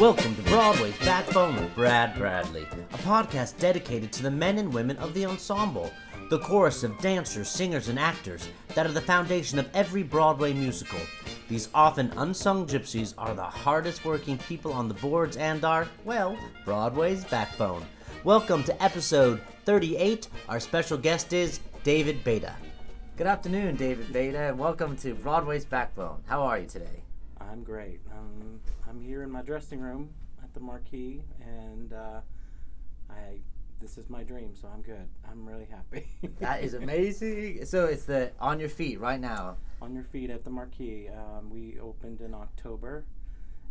Welcome to Broadway's Backbone with Brad Bradley, a podcast dedicated to the men and women of the ensemble, the chorus of dancers, singers, and actors that are the foundation of every Broadway musical. These often unsung gypsies are the hardest working people on the boards and are, well, Broadway's backbone. Welcome to episode 38. Our special guest is David Baida. Good afternoon, David Baida, and welcome to Broadway's Backbone. How are you today? I'm great. Um, I'm here in my dressing room at the Marquis, and uh, I this is my dream, so I'm good. I'm really happy. That is amazing. So it's the on your feet right now. On your feet at the Marquis. Um, we opened in October,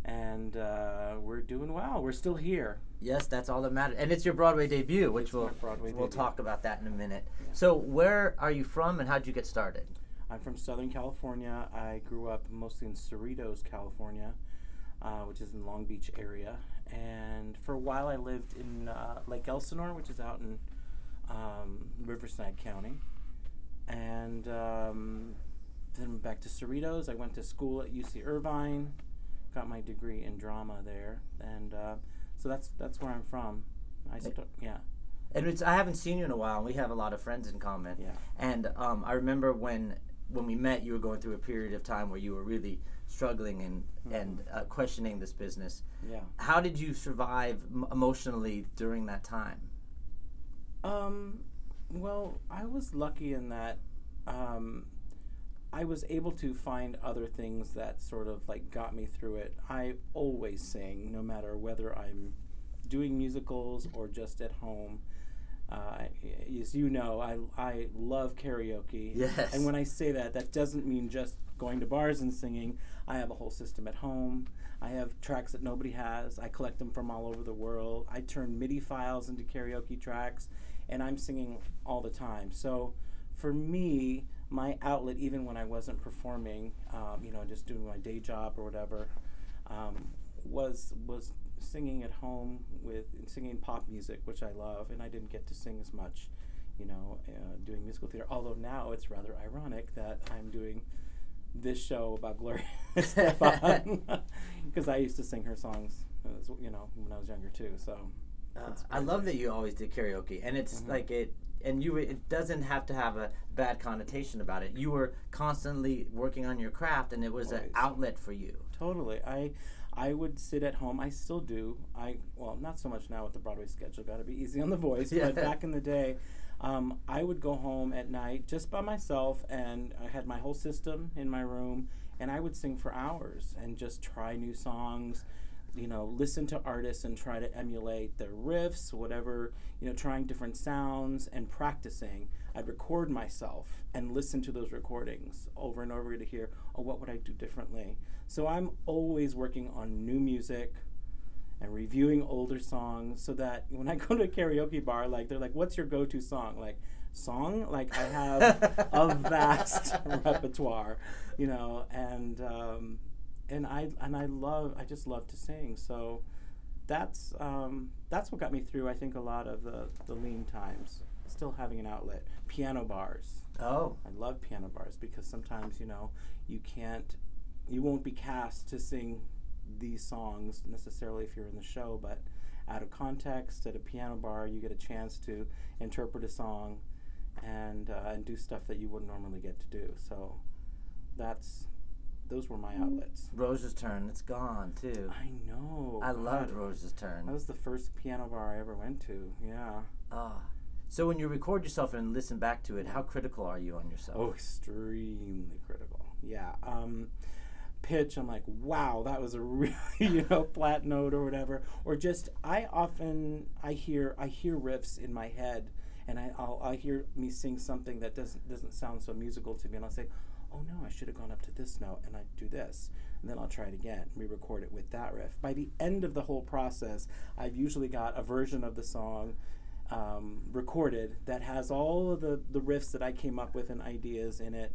and uh, we're doing well. We're still here. Yes, that's all that matters. And it's your Broadway debut, which It's we'll Broadway we'll debut. talk about that in a minute. Yeah. So where are you from, and how did you get started? I'm from Southern California. I grew up mostly in Cerritos, California, uh, which is in Long Beach area. And for a while, I lived in uh, Lake Elsinore, which is out in um, Riverside County. And um, then back to Cerritos. I went to school at UC Irvine, got my degree in drama there, and uh, so that's that's where I'm from. I st- yeah And it's I haven't seen you in a while, and we have a lot of friends in common. yeah. And um, I remember when when we met, you were going through a period of time where you were really struggling and and uh, questioning this business. Yeah. How did you survive m- emotionally during that time? Um, well, I was lucky in that um, I was able to find other things that sort of like got me through it. I always sing, no matter whether I'm doing musicals or just at home. Uh, as you know, I, I love karaoke. Yes. And when I say that, that doesn't mean just going to bars and singing. I have a whole system at home. I have tracks that nobody has. I collect them from all over the world. I turn MIDI files into karaoke tracks, and I'm singing all the time. So for me, my outlet, even when I wasn't performing, um, you know, just doing my day job or whatever, um, was was singing at home with singing pop music, which I love, and I didn't get to sing as much, you know, uh, doing musical theater. Although now it's rather ironic that I'm doing this show about Gloria Estefan because I used to sing her songs, as, you know, when I was younger too. So Uh, I love that you always did karaoke, and it's Mhm. like it, and you. It doesn't have to have a bad connotation about it. You were constantly working on your craft, and it was an outlet for you. Totally. I I would sit at home. I still do. I well, not so much now with the Broadway schedule. Got to be easy on the voice. Yeah. But back in the day, um, I would go home at night just by myself, and I had my whole system in my room, and I would sing for hours and just try new songs. You know, listen to artists and try to emulate their riffs, whatever. You know, trying different sounds and practicing. I'd record myself and listen to those recordings over and over to hear, oh, what would I do differently? So I'm always working on new music and reviewing older songs so that when I go to a karaoke bar, like they're like, what's your go-to song? Like song? Like I have a vast repertoire, you know, and um, and I and I love I just love to sing. So that's um, that's what got me through. I think a lot of the the lean times. Still having an outlet. Piano bars. Oh, I love piano bars because sometimes you know you can't, you won't be cast to sing these songs necessarily if you're in the show, but out of context at a piano bar, you get a chance to interpret a song and uh, and do stuff that you wouldn't normally get to do. So that's those were my outlets. Rose's turn. It's gone too. I know. I loved Rose's turn. That was the first piano bar I ever went to. Yeah. Ah. So when you record yourself and listen back to it, how critical are you on yourself? Oh, extremely critical. Yeah. Um, pitch, I'm like, wow, that was a really, you know, flat note or whatever. Or just, I often, I hear, I hear riffs in my head, and I, I'll, I hear me sing something that doesn't doesn't sound so musical to me, and I'll say, oh no, I should have gone up to this note, and I do this, and then I'll try it again, re-record it with that riff. By the end of the whole process, I've usually got a version of the song um, recorded that has all of the, the riffs that I came up with and ideas in it.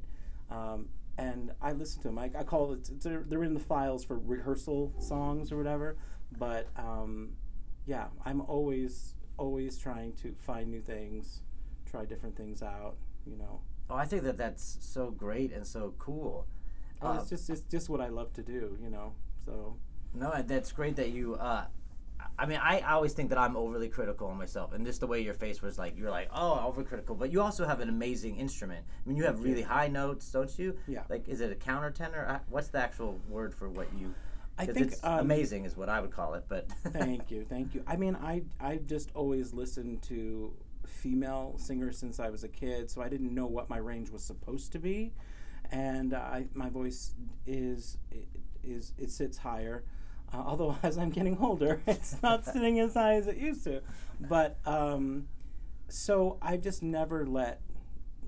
Um, and I listen to them. I, I call it, it's, they're, they're in the files for rehearsal songs or whatever. But um, yeah, I'm always, always trying to find new things, try different things out, you know. Oh, I think that that's so great and so cool. Oh, Uh, it's just it's just what I love to do, you know. So No, that's great that you. Uh, I mean, I always think that I'm overly critical on myself, and just the way your face was like, you're like, oh, overcritical. But you also have an amazing instrument. I mean, you have really high notes, don't you? Yeah. Like, is it a countertenor? What's the actual word for what you? I think it's um, amazing is what I would call it. But thank you, thank you. I mean, I I just always listened to female singers since I was a kid, so I didn't know what my range was supposed to be, and I my voice is is it sits higher. Uh, although as I'm getting older, it's not sitting as high as it used to. But um, so I've just never let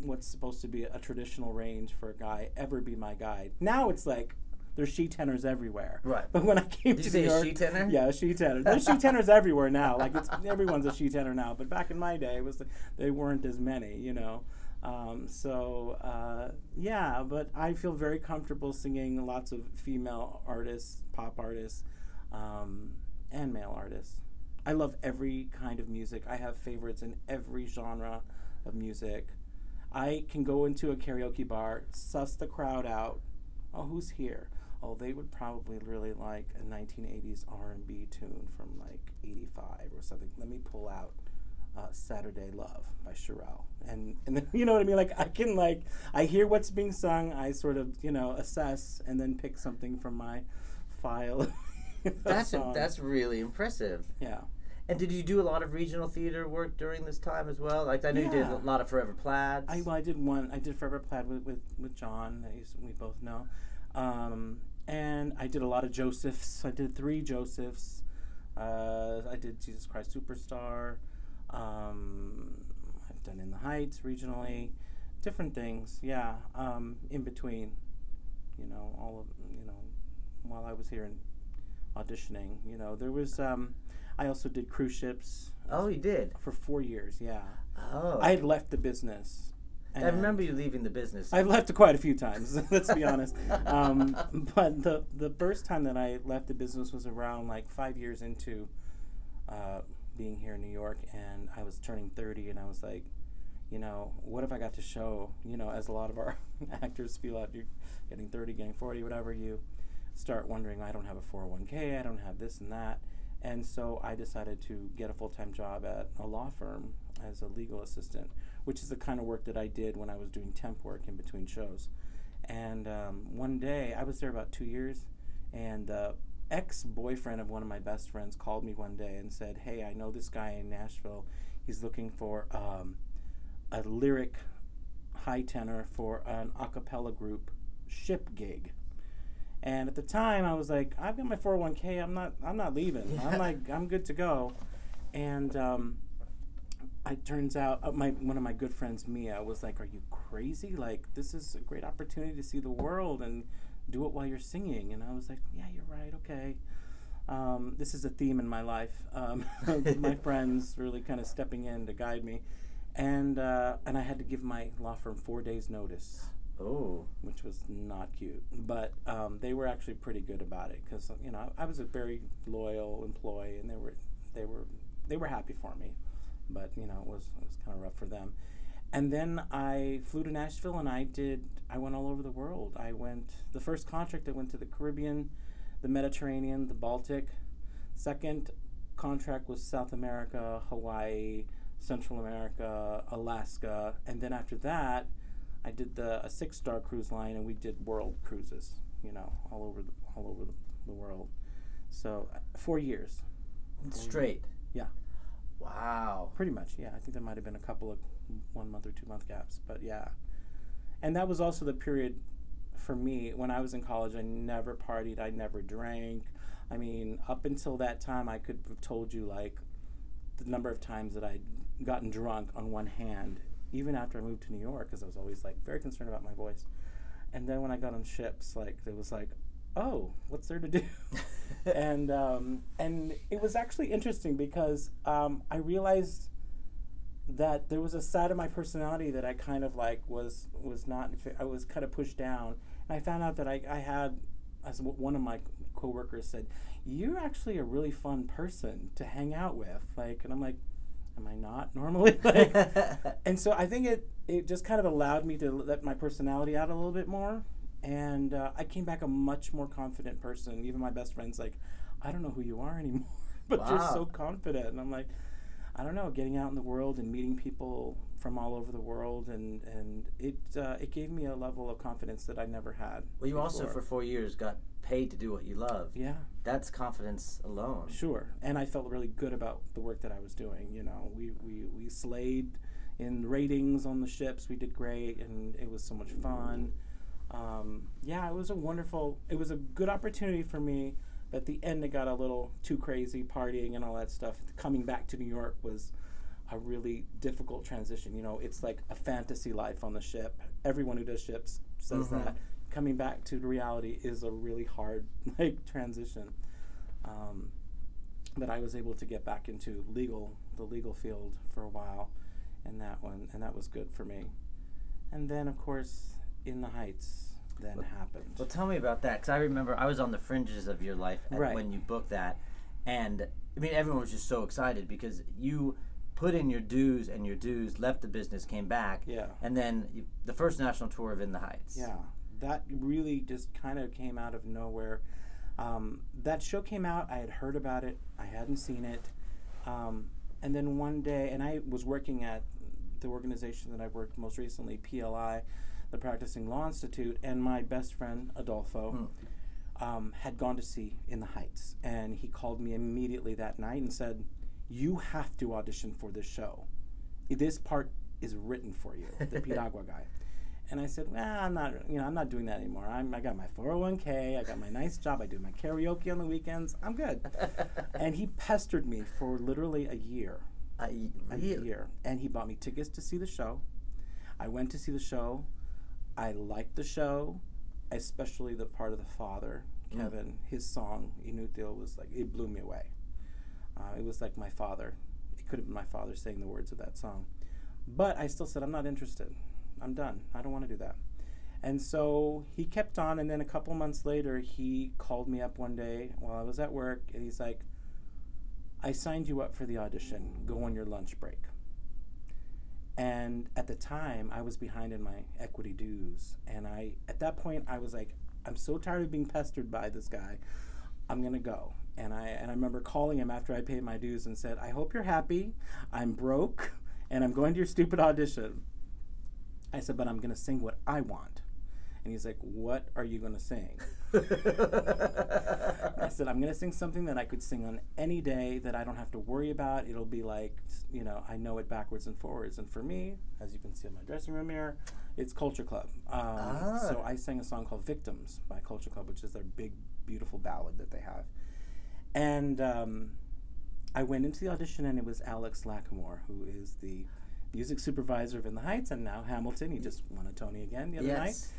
what's supposed to be a traditional range for a guy ever be my guide. Now it's like there's she tenors everywhere. Right. But when I came Did to you say New a York, she tenor? yeah, a she tenor. There's she tenors everywhere now. Like it's everyone's a she tenor now. But back in my day, it was they weren't as many. You know. Um, so uh, yeah, but I feel very comfortable singing lots of female artists, pop artists, um, and male artists. I love every kind of music. I have favorites in every genre of music. I can go into a karaoke bar, suss the crowd out. Oh, who's here? Oh, they would probably really like a 1980s R&B tune from like 85 or something. Let me pull out uh, Saturday Love by Cherrelle. And, and then, you know what I mean? Like, I can, like, I hear what's being sung, I sort of, you know, assess and then pick something from my file. that's songs. that's really impressive. yeah. And did you do a lot of regional theater work during this time as well? Like I know you did a lot of Forever Plaids. I well, I did one. I did Forever Plaid with with, with John. we both know, um, and I did a lot of Josephs. I did three Josephs. Uh, I did Jesus Christ Superstar. Um, I've done In the Heights regionally, different things. Yeah, um, in between, you know, all of you know, while I was here and auditioning, you know, there was. Um, I also did cruise ships oh, you did. for four years. Yeah. Oh, I had left the business. I remember you leaving the business. I've left it quite a few times. let's be honest. Um, but the the first time that I left the business was around like five years into uh, being here in New York, and I was turning thirty, and I was like, you know, what have I got to show? You know, as a lot of our actors feel out, you're getting thirty, getting forty, whatever, you start wondering, I don't have a four hundred one k, I don't have this and that. And so I decided to get a full time job at a law firm as a legal assistant, which is the kind of work that I did when I was doing temp work in between shows. And um, one day, I was there about two years, and the ex boyfriend of one of my best friends called me one day and said, Hey, I know this guy in Nashville. He's looking for um, a lyric high tenor for an a cappella group ship gig. And at the time, I was like, I've got my 401k. I'm not. I'm not leaving. I'm like, I'm good to go. And um, it turns out, uh, my one of my good friends, Mia, was like, "Are you crazy? Like, this is a great opportunity to see the world and do it while you're singing." And I was like, "Yeah, you're right. Okay." Um, this is a theme in my life. Um, my friends really kind of stepping in to guide me, and uh, and I had to give my law firm four days notice oh, which was not cute. But um, they were actually pretty good about it because you know I was a very loyal employee, and they were they were they were happy for me. But you know it was it was kind of rough for them. And then I flew to Nashville, and I did I went all over the world. I went the first contract I went to the Caribbean, the Mediterranean, the Baltic. Second contract was South America, Hawaii, Central America, Alaska, and then after that. I did the a six star cruise line, and we did world cruises. You know, all over the all over the, the world. So uh, four years, straight. Yeah. Wow. pretty much. Yeah, I think there might have been a couple of one month or two month gaps, but yeah. And that was also the period for me when I was in college. I never partied. I never drank. I mean, up until that time, I could have told you like the number of times that I'd gotten drunk on one hand even after I moved to New York, because I was always like very concerned about my voice. And then when I got on ships, like it was like, oh, what's there to do? and um, and it was actually interesting because um, I realized that there was a side of my personality that I kind of like was was not I was kind of pushed down. And I found out that I, I had, as one of my coworkers said, you're actually a really fun person to hang out with. Like, and I'm like, am I not normally? like, and so I think it it just kind of allowed me to let my personality out a little bit more, and uh, I came back a much more confident person. Even my best friend's like, I don't know who you are anymore, but you're so confident. And I'm like, I don't know, getting out in the world and meeting people from all over the world, and and it uh, it gave me a level of confidence that I never had. Well, you also for four years got paid to do what you love. yeah. That's confidence alone. Sure, and I felt really good about the work that I was doing. You know, we we, we slayed in ratings on the ships. We did great, and it was so much fun. Um, yeah, it was a wonderful. It was a good opportunity for me. But at the end, it got a little too crazy, partying and all that stuff. Coming back to New York was a really difficult transition. You know, it's like a fantasy life on the ship. Everyone who does ships says Mhm. that. Coming back to reality is a really hard like transition. Um, but I was able to get back into legal, the legal field for a while, and that one, and that was good for me. And then, of course, In the Heights then happened. Well, tell me about that because I remember I was on the fringes of your life Right. when you booked that, and I mean everyone was just so excited because you put in your dues and your dues, left the business, came back, Yeah. and then you, the first national tour of In the Heights. Yeah, that really just kind of came out of nowhere. Um, that show came out. I had heard about it. I hadn't seen it. Um, and then one day, and I was working at the organization that I worked most recently, PLI, the Practicing Law Institute, and my best friend Adolfo um, had gone to see In the Heights, and he called me immediately that night and said, "You have to audition for this show. This part is written for you." The Piragua guy. And I said, "Well, I'm not. You know, I'm not doing that anymore. I'm. I got my 401k. I got my nice job. I do my karaoke on the weekends. I'm good." and he pestered me for literally a year, a really? year, and he bought me tickets to see the show. I went to see the show. I liked the show, especially the part of the father, Mm. Kevin. His song "Inutil" was like it blew me away. Uh, it was like my father. It could have been my father saying the words of that song, but I still said I'm not interested. I'm done. I don't want to do that. And so he kept on, and then a couple months later, he called me up one day while I was at work, and he's like, I signed you up for the audition. Go on your lunch break. And at the time, I was behind in my equity dues. And I, at that point, I was like, I'm so tired of being pestered by this guy. I'm going to go. And I, and I remember calling him after I paid my dues and said, I hope you're happy. I'm broke and I'm going to your stupid audition. I said, but I'm going to sing what I want. And he's like, What are you going to sing? I said, I'm going to sing something that I could sing on any day that I don't have to worry about. It'll be like, you know, I know it backwards and forwards. And for me, as you can see in my dressing room here, it's Culture Club. Um, Ah. So I sang a song called Victims by Culture Club, which is their big, beautiful ballad that they have. And um, I went into the audition, and it was Alex Lacamoire, who is the music supervisor of In the Heights and now Hamilton. He just won a Tony again the other night. yes.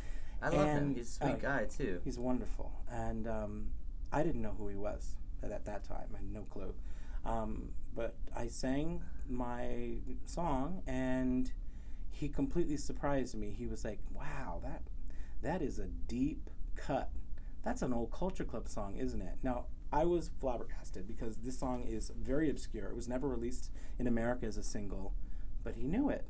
I love him. He's a sweet uh, guy too. He's wonderful, and um, I didn't know who he was at, at that time. I had no clue. Um, but I sang my song, and he completely surprised me. He was like, "Wow, that that is a deep cut. That's an old Culture Club song, isn't it?" Now I was flabbergasted because this song is very obscure. It was never released in America as a single, but he knew it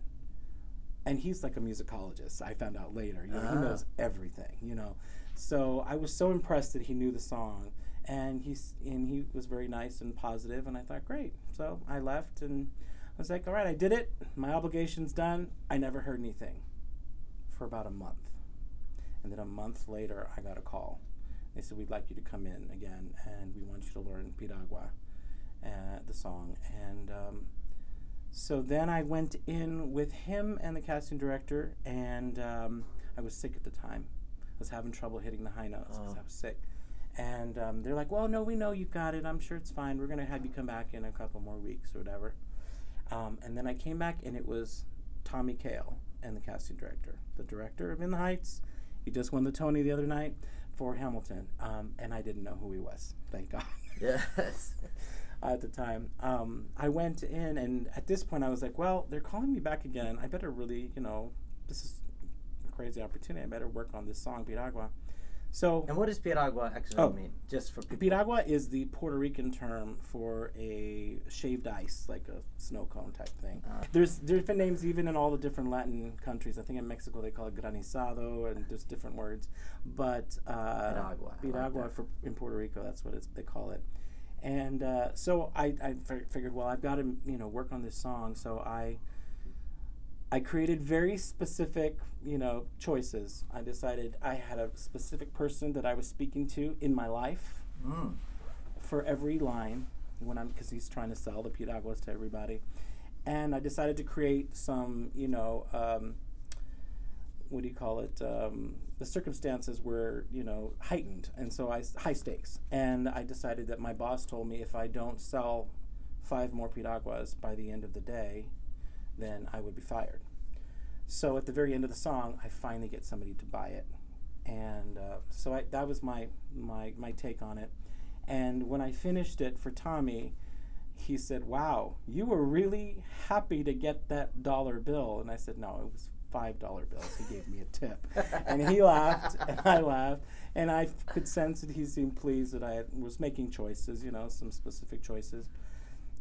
and he's like a musicologist. I found out later. You know, Ah. he knows everything. You know, so I was so impressed that he knew the song, and he's and he was very nice and positive, and I thought, great. So I left, and I was like, all right, I did it. My obligation's done. I never heard anything for about a month, and then a month later, I got a call. They said we'd like you to come in again, and we want you to learn Piragua, uh, the song, and. Um, so then I went in with him and the casting director, and um, I was sick at the time. I was having trouble hitting the high notes because Oh. I was sick. And um, they're like, "Well, no, we know you've got it. I'm sure it's fine. We're gonna have you come back in a couple more weeks or whatever." Um, and then I came back, and it was Tommy Kail and the casting director, the director of In the Heights. He just won the Tony the other night for Hamilton, um, and I didn't know who he was. Thank God Yes. at the time. Um, I went in, and at this point, I was like, well, they're calling me back again. I better really, you know, this is a crazy opportunity. I better work on this song, Piragua. So And what does piragua actually Oh. mean? Just for people. piragua is the Puerto Rican term for a shaved ice, like a snow cone type thing. Ah. There's different names even in all the different Latin countries. I think in Mexico they call it granizado, and there's different words. But uh, Piragua, I like for in Puerto Rico, that's what it's, they call it. And uh, so I, I figured, well, I've got to you know work on this song. So I I created very specific, you know, choices. I decided I had a specific person that I was speaking to in my life Mm. for every line when I'm because he's trying to sell the piraguas to everybody, and I decided to create some, you know, um, what do you call it? Um, the circumstances were, you know, heightened, and so I high stakes, and I decided that my boss told me if I don't sell five more piraguas by the end of the day, then I would be fired. So at the very end of the song, I finally get somebody to buy it, and uh, so I, that was my my my take on it. And when I finished it for Tommy, he said, "Wow, you were really happy to get that dollar bill." And I said, "No, it was five dollar bills." He gave me a tip, and he laughed, and I laughed, and I f- could sense that he seemed pleased that I had- was making choices, you know, some specific choices.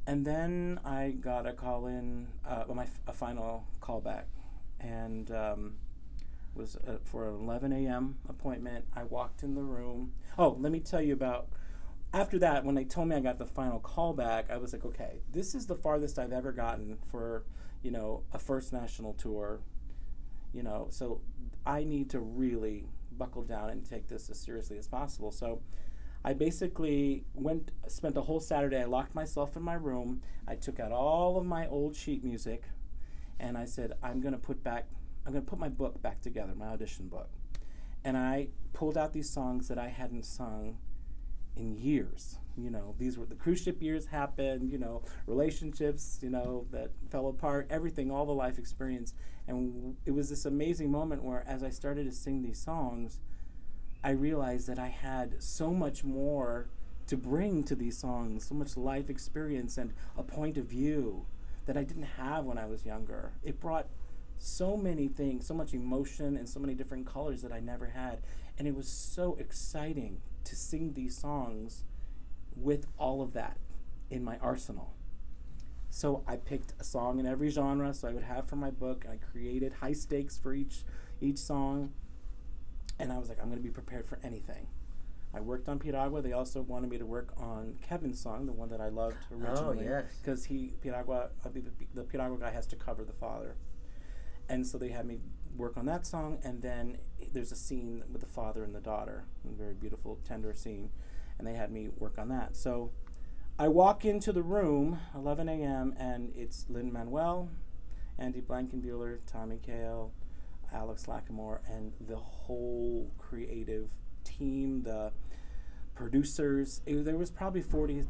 And then I got a call in, uh, my f- a final callback, and um, was uh, for an 11 a.m. appointment. I walked in the room. Oh, let me tell you about. After that, when they told me I got the final callback, I was like, okay, this is the farthest I've ever gotten for, you know, a first national tour. You know, so I need to really buckle down and take this as seriously as possible. So I basically went, spent a whole Saturday. I locked myself in my room. I took out all of my old sheet music, and I said, I'm going to put back, I'm going to put my book back together, my audition book. And I pulled out these songs that I hadn't sung in years. You know, these were the cruise ship years happened, you know, relationships, you know, that fell apart, everything, all the life experience. And w- it was this amazing moment where, as I started to sing these songs, I realized that I had so much more to bring to these songs, so much life experience and a point of view that I didn't have when I was younger. It brought so many things, so much emotion and so many different colors that I never had. And it was so exciting to sing these songs with all of that in my arsenal. So I picked a song in every genre so I would have for my book. I created high stakes for each each song. And I was like, I'm going to be prepared for anything. I worked on Piragua. They also wanted me to work on Kevin's song, the one that I loved originally. yes. Because he, Piragua, uh, the, the Piragua guy has to cover the father. And so they had me work on that song. And then there's a scene with the father and the daughter, a very beautiful, tender scene. And they had me work on that. So I walk into the room, 11 a.m., and it's Lin Manuel, Andy Blankenbuehler, Tommy Kail, Alex Lacamoire, and the whole creative team, the producers. It, there was probably 40,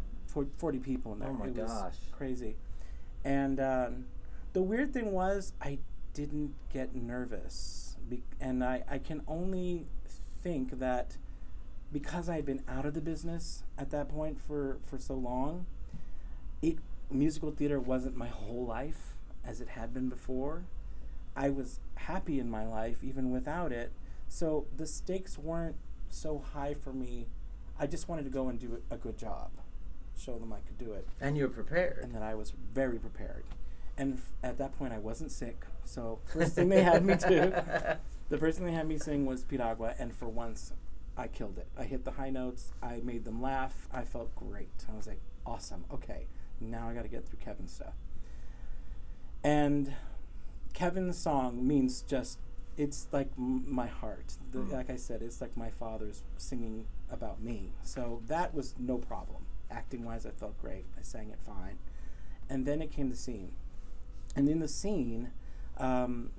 40 people in there. Oh my it was gosh. crazy. And um, the weird thing was, I didn't get nervous. Be- and I, I can only think that because I had been out of the business at that point for, for so long, it musical theater wasn't my whole life as it had been before. I was happy in my life even without it. So the stakes weren't so high for me. I just wanted to go and do a good job, show them I could do it, And you're prepared. and that I was very prepared. And f- at that point, I wasn't sick. So first thing they had me do, the first thing they had me sing was Piragua, and for once, I killed it. I hit the high notes. I made them laugh. I felt great. I was like, awesome. Okay, now I got to get through Kevin's stuff. And Kevin's song means just it's like m- my heart. The, Mm. Like I said, it's like my father's singing about me. So that was no problem. Acting wise, I felt great. I sang it fine. And then it came the scene. And in the scene, um,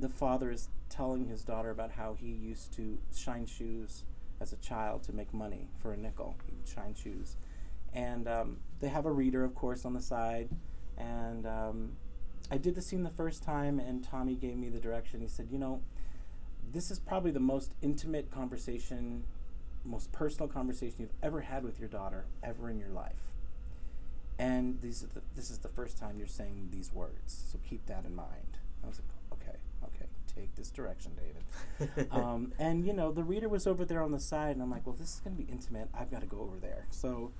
the father is telling his daughter about how he used to shine shoes as a child to make money for a nickel. He would shine shoes. And um, they have a reader, of course, on the side. And um, I did the scene the first time, and Tommy gave me the direction. He said, You know, this is probably the most intimate conversation, most personal conversation you've ever had with your daughter, ever in your life. And these the, this is the first time you're saying these words, so keep that in mind. I was like, take this direction, David. um, and you know, the reader was over there on the side, and I'm like, well, this is going to be intimate. I've got to go over there. So,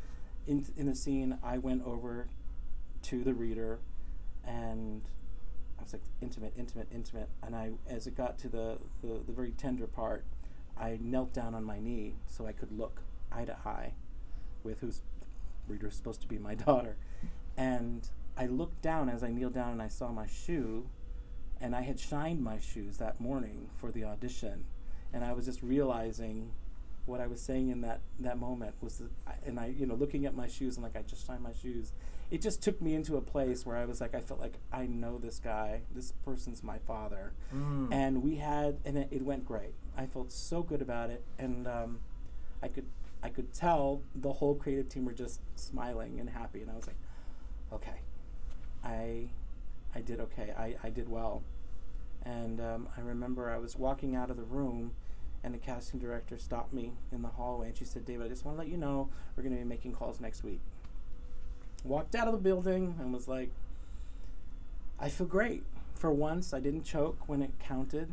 in in the scene, I went over to the reader, and I was like, intimate, intimate, intimate. And I, as it got to the the, the very tender part, I knelt down on my knee so I could look eye to eye with whose reader is supposed to be my daughter, and I looked down as I kneeled down and I saw my shoe, and I had shined my shoes that morning for the audition, and I was just realizing what I was saying in that that moment was, that I, and I, you know, looking at my shoes and like I just shined my shoes. It just took me into a place where I was like, I felt like I know this guy. This person's my father, Mm. and we had, and it, it went great. I felt so good about it, and um, I could, I could tell the whole creative team were just smiling and happy, and I was like, okay, I, I did okay. I, I did well, and um, I remember I was walking out of the room, and the casting director stopped me in the hallway, and she said, "David, I just want to let you know we're going to be making calls next week." Walked out of the building and was like, I feel great. For once, I didn't choke when it counted.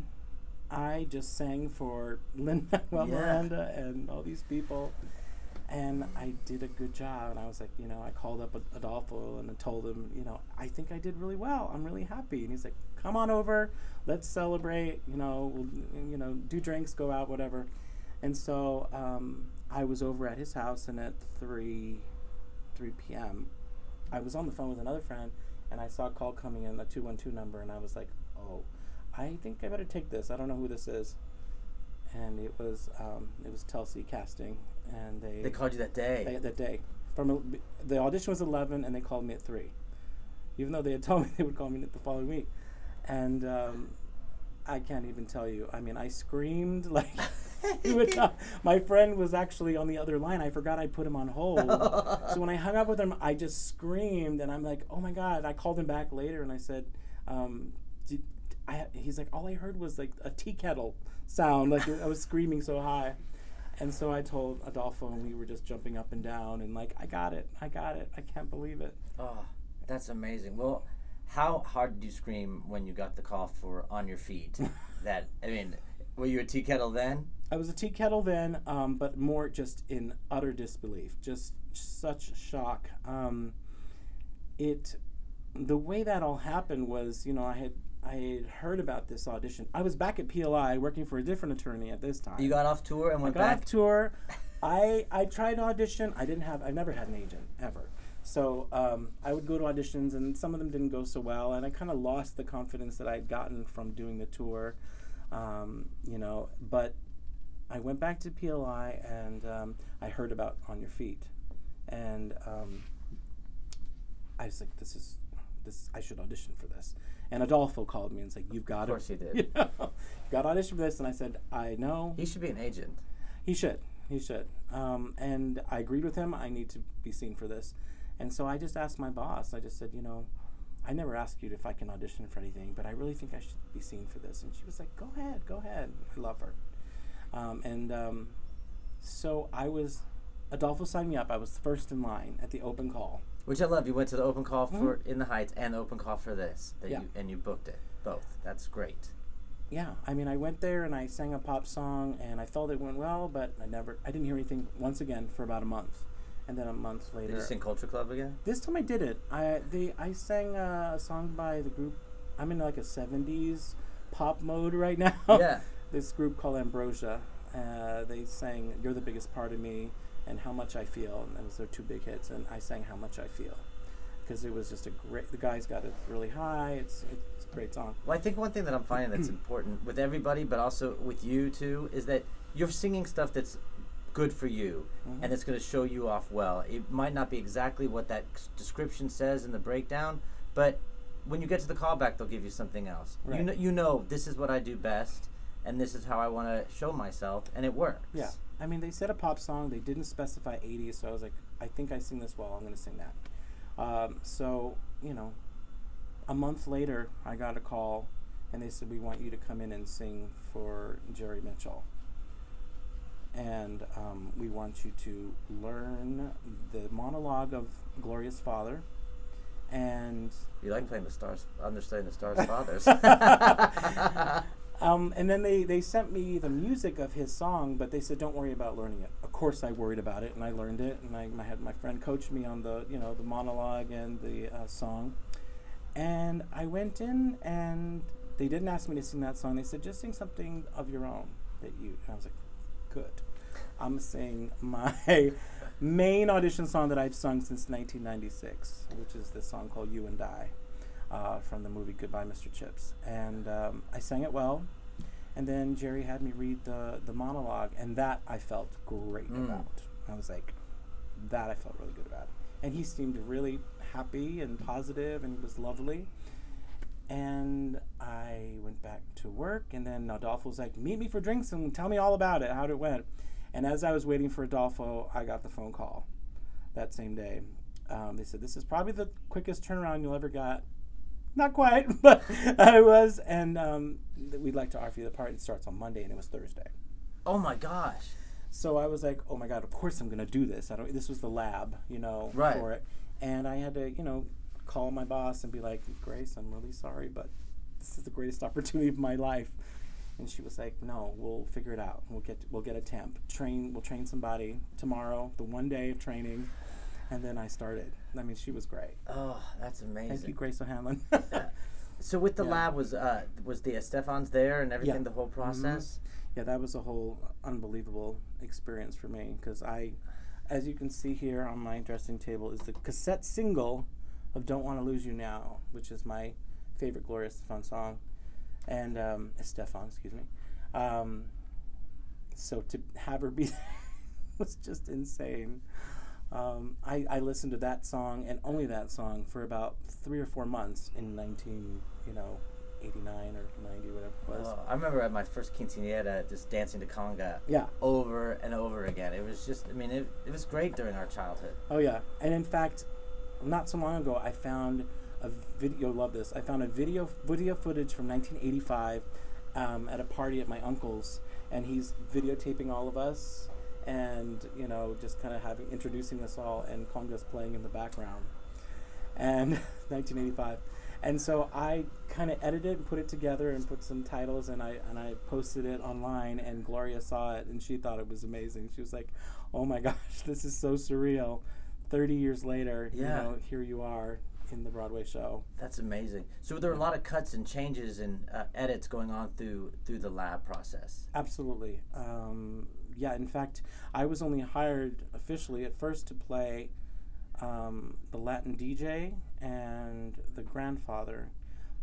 I just sang for Lin Manuel Yeah. Miranda and all these people, and I did a good job. And I was like, you know, I called up Ad- Adolfo and I told him, you know, I think I did really well. I'm really happy. And he's like, come on over, let's celebrate. You know, we'll, you know, do drinks, go out, whatever. And so um, I was over at his house, and at three, three p.m., I was on the phone with another friend, and I saw a call coming in, a two one two number, and I was like, oh, I think I better take this. I don't know who this is. And it was um, it was Telsey Casting, and they They called you that day. they- that day. From the audition was eleven, and they called me at three, even though they had told me they would call me the following week, and um, I can't even tell you. I mean, I screamed like. would my friend was actually on the other line. I forgot I put him on hold. so when I hung up with him, I just screamed, and I'm like, "Oh my god!" I called him back later, and I said, um, I, "He's like, all I heard was like a tea kettle sound, like I was screaming so high." And so I told Adolfo, and we were just jumping up and down, and like, "I got it! I got it! I can't believe it!" Oh, that's amazing. Well, how hard did you scream when you got the call for On Your Feet? that I mean, were you a tea kettle then? I was a tea kettle then, um, but more just in utter disbelief, just such shock. Um, it, the way that all happened was, you know, I had I had heard about this audition. I was back at PLI working for a different attorney at this time. You got off tour and I went got back. off tour. I I tried to audition. I didn't have. I've never had an agent ever. So um, I would go to auditions, and some of them didn't go so well, and I kind of lost the confidence that I'd gotten from doing the tour. Um, you know, but I went back to PLI, and um, I heard about On Your Feet, and um, I was like, "This is this. I should audition for this." And Adolfo called me and said, "You've got Of course he did. You know, got to audition for this." And I said, "I know." He should be an agent. He should. He should. Um, and I agreed with him. I need to be seen for this. And so I just asked my boss. I just said, you know, I never asked you if I can audition for anything, but I really think I should be seen for this. And she was like, go ahead, go ahead. I love her. Um, and um, so I was, Adolfo signed me up. I was first in line at the open call. Which I love. You went to the open call for In the Heights and the open call for this. That Yeah. you, and you booked it. Both. That's great. yeah, I mean, I went there and I sang a pop song, and I felt it went well, but I never, I didn't hear anything once again for about a month, and then a month later. Did you sing Culture Club again? This time I did it. I they I sang uh, a song by the group. I'm in like a '70s pop mode right now. yeah. this group called Ambrosia. Uh, they sang "You're the Biggest Part of Me" and "How Much I Feel." And was their two big hits. And I sang "How Much I Feel" because it was just a great. The guys got it really high. It's it's a great song. Well, I think one thing that I'm finding that's important with everybody, but also with you too, is that you're singing stuff that's good for you, Mhm. and it's going to show you off well. It might not be exactly what that description says in the breakdown, but when you get to the callback, they'll give you something else. You know, you know, this is what I do best, and this is how I want to show myself, and it works. Yeah. I mean, they said a pop song. They didn't specify 80s, so I was like, I think I sing this well. I'm going to sing that. Um, so, you know, a month later, I got a call, and they said, We want you to come in and sing for Jerry Mitchell. And um, we want you to learn the monologue of Gloria's Father. And You like playing the stars, understudying the stars' fathers. Um, and then they, they sent me the music of his song, but they said don't worry about learning it. Of course, I worried about it, and I learned it, and I, I had my friend coach me on the you know the monologue and the uh, song, and I went in and they didn't ask me to sing that song. They said just sing something of your own that you. And I was like, good. I'm sing my main audition song that I've sung since 1996, which is this song called "You and I." uh, from the movie Goodbye, Mr. Chips. And um, I sang it well. And then Jerry had me read the, the monologue, and that I felt great Mm. about. I was like, that I felt really good about. And he seemed really happy and positive, and was lovely. And I went back to work, and then Adolfo was like, meet me for drinks and tell me all about it, how it went. And as I was waiting for Adolfo, I got the phone call that same day. Um, they said, This is probably the quickest turnaround you'll ever get. Not quite, but I was. And um, we'd like to offer you the part. It starts on Monday, and it was Thursday. Oh my gosh. So I was like, oh my god, of course I'm gonna do this. I don't. This was the lab, you know, Right. for it, and I had to, you know, call my boss and be like, Grace, I'm really sorry, but this is the greatest opportunity of my life. And she was like, no, we'll figure it out. We'll get we'll get a temp. Train. We'll train somebody tomorrow. The one day of training, and then I started. I mean, she was great. Oh, that's amazing. Thank you, Grace O'Hanlon. So with the Yeah. lab was uh was the Estefan's there and everything Yeah. the whole process. yeah, that was a whole unbelievable experience for me because I, as you can see here on my dressing table, is the cassette single of "Don't Want to Lose You Now," which is my favorite Gloria Estefan song, and um, Estefan, excuse me. Um, so to have her be was just insane. Um, I, I listened to that song and only that song for about three or four months in nineteen, you know, eighty nine or ninety, whatever it was. Oh, I remember at my first quinceanera just dancing to conga Yeah. over and over again. It was just I mean it, it was great during our childhood. Oh yeah, and in fact, not so long ago, I found a video. Love this. I found a video video footage from 1985 um, at a party at my uncle's, and he's videotaping all of us, and you know, just kind of having introducing us all, and congas playing in the background, and 1985. And so I kind of edited and put it together and put some titles and I and I posted it online and Gloria saw it and she thought it was amazing. She was like, "Oh my gosh, this is so surreal." 30 years later, you Yeah. know, here you are in the Broadway show. That's amazing. So there were a lot of cuts and changes and uh, edits going on through through the lab process. Absolutely. Um, yeah, in fact, I was only hired officially at first to play um, the Latin DJ and the grandfather.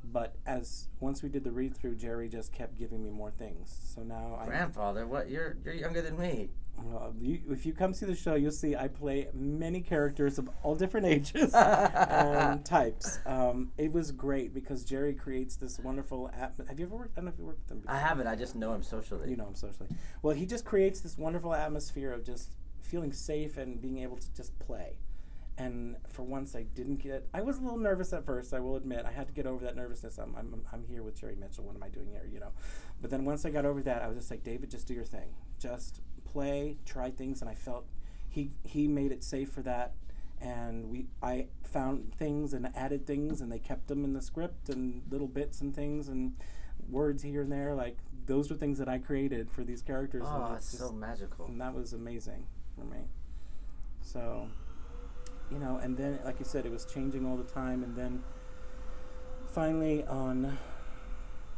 But as once we did the read through, Jerry just kept giving me more things. So now I Grandfather, what you're you're younger than me. Well, you, if you come see the show, you'll see I play many characters of all different ages and types. Um, it was great because Jerry creates this wonderful. Atm- have you ever worked? I don't know if you worked with him. Before. I haven't. I just know him socially. You know him socially. Well, he just creates this wonderful atmosphere of just feeling safe and being able to just play. And for once, I didn't get. I was a little nervous at first. I will admit, I had to get over that nervousness. I'm, I'm, I'm here with Jerry Mitchell. What am I doing here? You know. But then once I got over that, I was just like, David, just do your thing. Just play, try things, and I felt he he made it safe for that. And we, I found things and added things, and they kept them in the script and little bits and things and words here and there. Like those were things that I created for these characters. Oh, and so magical. and that was amazing for me. So, you know, and then, like you said, it was changing all the time, and then finally on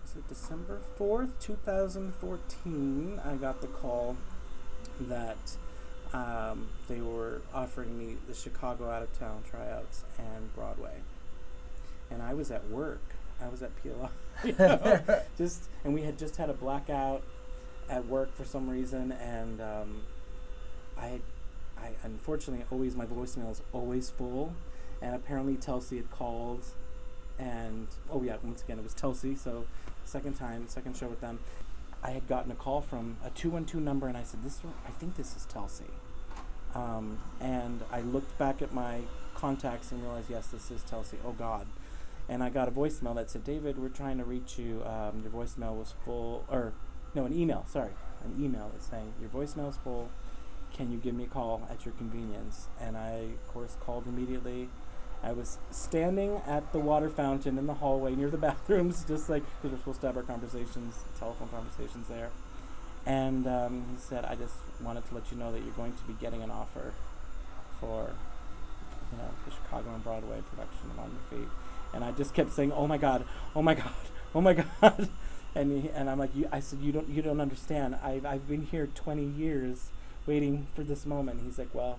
was it December fourth, two thousand fourteen, I got the call that um, they were offering me the Chicago out of town tryouts and Broadway, and I was at work. I was at PLI, you know, just and we had just had a blackout at work for some reason, and um, I, I unfortunately always my voicemail is always full, and apparently Telsey had called, and oh yeah, once again it was Telsey. So second time, second show with them, I had gotten a call from a two one two number, and I said this I think this is Telsey, um, and I looked back at my contacts and realized yes, this is Telsey. Oh God. And I got a voicemail that said, David, we're trying to reach you. Um, your voicemail was full, or no, an email, sorry. An email that's saying, Your voicemail is full. Can you give me a call at your convenience? And I, of course, called immediately. I was standing at the water fountain in the hallway near the bathrooms, just like because we're supposed to have our conversations, telephone conversations there. And um, he said, "I just wanted to let you know that you're going to be getting an offer for, you know, the Chicago and Broadway production of On Your Feet." And I just kept saying, "Oh my God, oh my God, oh my God," and he, and I'm like, "I said you don't you don't understand. I've I've been here 20 years waiting for this moment." He's like, "Well."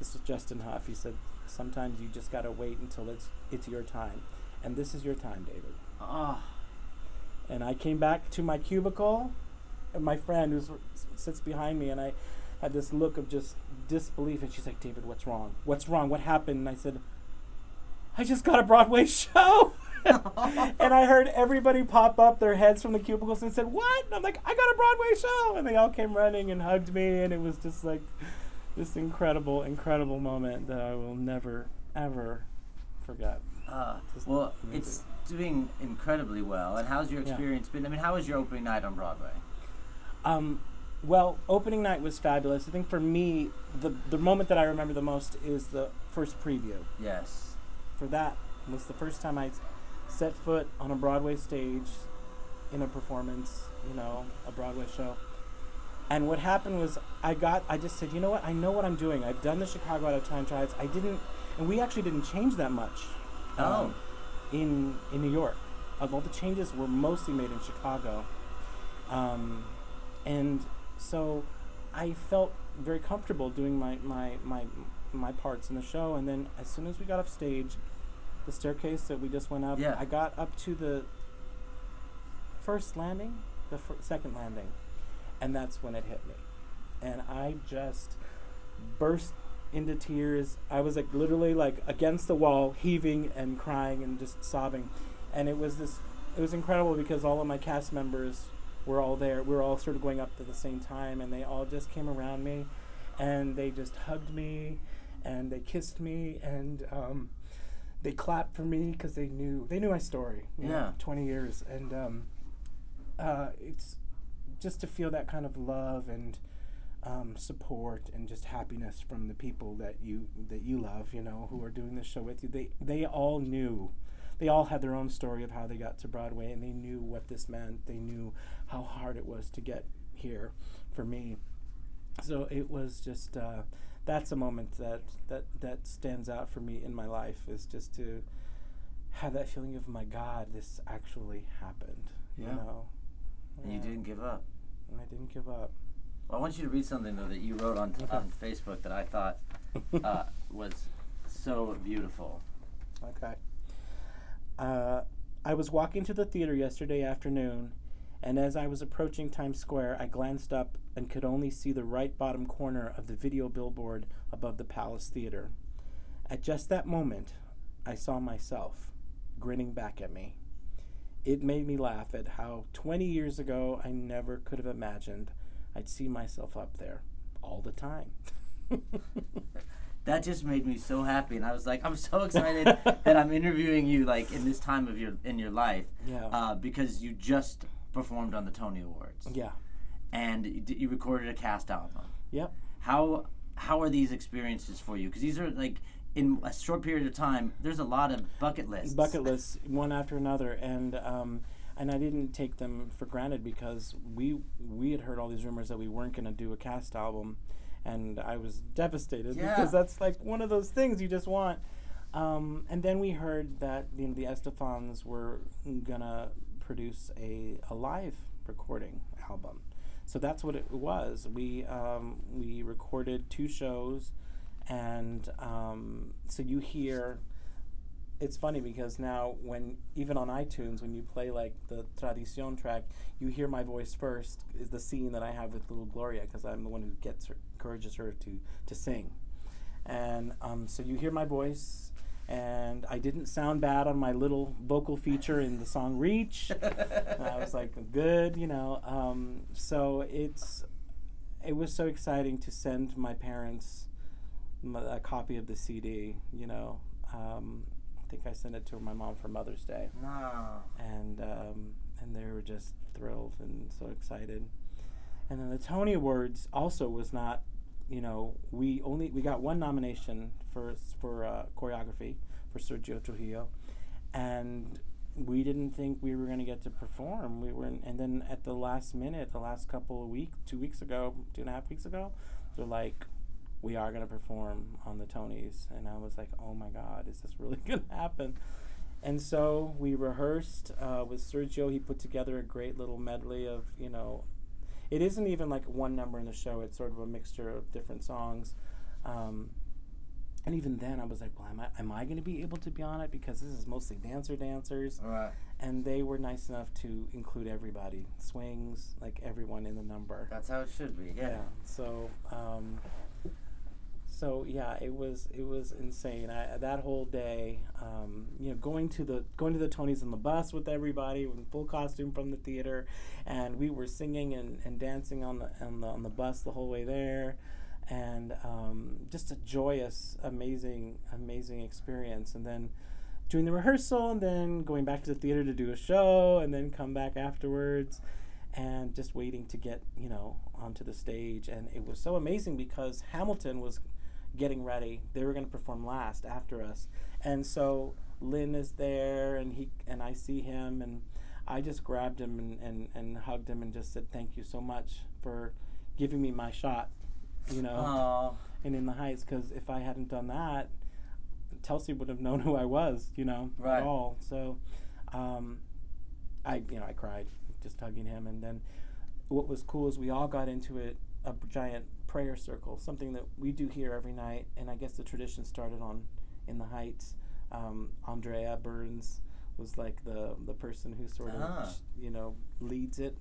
This was Justin Huff. He said, "Sometimes you just gotta wait until it's it's your time, and this is your time, David." Oh, And I came back to my cubicle, and my friend who sits behind me, and I had this look of just disbelief. And she's like, "David, what's wrong? What's wrong? What happened?" And I said, "I just got a Broadway show." and I heard everybody pop up their heads from the cubicles and said, "What?" And I'm like, "I got a Broadway show!" And they all came running and hugged me, and it was just like this incredible, incredible moment that I will never, ever forget. uh, well, amazing. it's doing incredibly well. And how's your Yeah. experience been? I mean, how was your opening night on Broadway? Um, well, opening night was fabulous. I think for me, the the moment that I remember the most is the first preview. Yes. For that was the first time I set foot on a Broadway stage in a performance, you know, a Broadway show. And what happened was I got I just said, "You know what? I know what I'm doing. I've done the Chicago out of time tries. I didn't and we actually didn't change that much. um, Oh. in in New York. All the changes were mostly made in Chicago, um, and so I felt very comfortable doing my, my my my parts in the show. And then as soon as we got off stage, the staircase that we just went up, Yeah. I got up to the first landing, the fir- second landing, and that's when it hit me, and I just burst into tears. I was like literally like against the wall, heaving and crying and just sobbing. And it was this it was incredible because all of my cast members were all there. We were all sort of going up at the same time and they all just came around me and they just hugged me and they kissed me and um, they clapped for me because they knew they knew my story. you know, Yeah. 20 years and um, uh, it's just to feel that kind of love and um, support and just happiness from the people that you that you love, you know, who are doing this show with you. They they all knew, they all had their own story of how they got to Broadway, and they knew what this meant. They knew how hard it was to get here for me. So it was just uh, that's a moment that that that stands out for me in my life is just to have that feeling of my God, this actually happened. Yeah. You know, And you didn't give up. and I didn't give up. Well, I want you to read something though that you wrote on Okay. on Facebook that I thought uh, was so beautiful. Okay. Uh, I was walking to the theater yesterday afternoon, and as I was approaching Times Square, I glanced up and could only see the right bottom corner of the video billboard above the Palace Theater. At just that moment, I saw myself grinning back at me. It made me laugh at how 20 years ago I never could have imagined I'd see myself up there all the time. That just made me so happy, and I was like, I'm so excited that I'm interviewing you like in this time of your in your life, yeah. uh, because you just performed on the Tony Awards, yeah. and you, you recorded a cast album. Yep. How how are these experiences for you? Because these are like in a short period of time. There's a lot of bucket lists. bucket lists one after another and um, and I didn't take them for granted because we we had heard all these rumors that we weren't going to do a cast album and I was devastated Yeah. because that's like one of those things you just want um, and then we heard that you know the Estefans were gonna produce a, a live recording album so that's what it was we um, we recorded two shows and um, so you hear it's funny because now when even on iTunes when you play like the Tradicion track, you hear my voice first is the scene that I have with little Gloria because I'm the one who gets her encourages her to to sing, and um, so you hear my voice. And I didn't sound bad on my little vocal feature in the song "Reach." I was like, "Good," you know. Um, so it's it was so exciting to send my parents a copy of the CD. You know, um, I think I sent it to my mom for Mother's Day, No. and um, and they were just thrilled and so excited. And then the Tony Awards also was not you know, we only we got one nomination for for uh, choreography for Sergio Trujillo, and we didn't think we were going to get to perform. We were, in, and then at the last minute, the last couple of weeks, two weeks ago, two and a half weeks ago, they're like, "We are going to perform on the Tonys," and I was like, "Oh my God, is this really going to happen?" And so we rehearsed uh, with Sergio. He put together a great little medley of, you know, it isn't even like one number in the show. It's sort of a mixture of different songs. Um, and even then, I was like, well, am I, am I going to be able to be on it? Because this is mostly dancer dancers. Right. And they were nice enough to include everybody swings, like everyone in the number. That's how it should be. Yeah. So, um, so yeah, it was it was insane. I, that whole day, um, you know, going to the going to the Tonys in the bus with everybody in full costume from the theater, and we were singing and, and dancing on the on the on the bus the whole way there and um, just a joyous, amazing, amazing experience. And then doing the rehearsal, and then going back to the theater to do a show, and then come back afterwards, and just waiting to get you know onto the stage. And it was so amazing because Hamilton was getting ready; they were going to perform last after us, and so Lin is there, and he and I see him, and I just grabbed him and, and, and hugged him and just said thank you so much for giving me my shot you know, Aww. and in the Heights. Because if I hadn't done that, Telsey would have known who I was, you know, Right. at all. So, um, I you know I cried just hugging him, and then what was cool is we all got into it a giant prayer circle, something that we do here every night, and I guess the tradition started on in the Heights. Um, Andrea Burns was like the the person who sort of Ah. you know leads it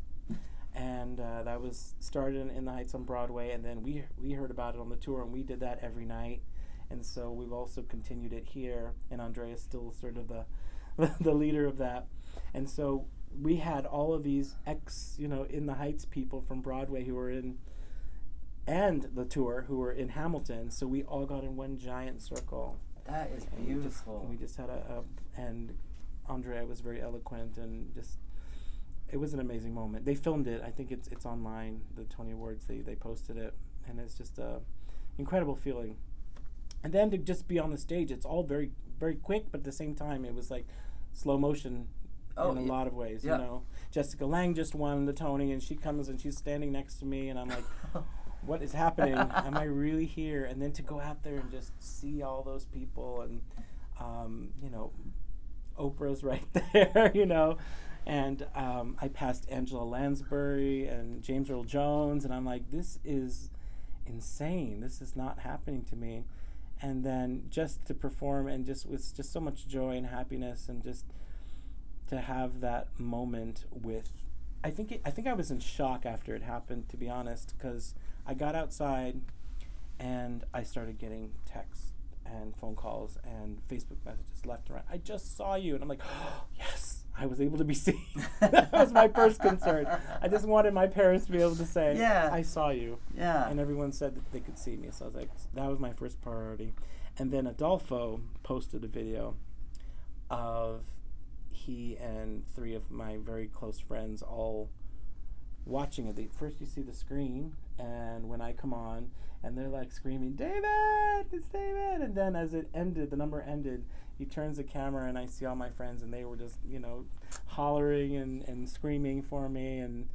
and uh, that was started in, in the Heights on Broadway, and then we we heard about it on the tour, and we did that every night, and so we've also continued it here, and Andrea's still sort of the the leader of that, and so we had all of these ex you know in the Heights people from Broadway who were in and the tour who were in Hamilton, so we all got in one giant circle. That is And we just- beautiful. We just, had a, a and Andrea was very eloquent and just it was an amazing moment. They filmed it. I think it's it's online. The Tony Awards they they posted it, and it's just a incredible feeling. And then to just be on the stage, it's all very very quick, but at the same time, it was like slow motion Oh, in a yeah. lot of ways. Yeah. You know, Jessica Lange just won the Tony, and she comes and she's standing next to me, and I'm like. what is happening? Am I really here? And then to go out there and just see all those people, and um, you know, Oprah's right there, you know, and um, I passed Angela Lansbury and James Earl Jones, and I'm like, this is insane. This is not happening to me. And then just to perform and just with just so much joy and happiness, and just to have that moment with I think it, I think I was in shock after it happened to be honest because I got outside and I started getting texts and phone calls and Facebook messages left and right. I just saw you and I'm like, oh, yes, I was able to be seen. that was my first concern. I just wanted my parents to be able to say, Yeah. I saw you. yeah. And everyone said that they could see me. So I was like, that was my first priority. And then Adolfo posted a video of he and three of my very close friends all watching it. First, you see the screen, and when I come on, and they're like screaming, David, it's David. And then as it ended, the number ended, he turns the camera, and I see all my friends, and they were just, you know, hollering and, and screaming for me and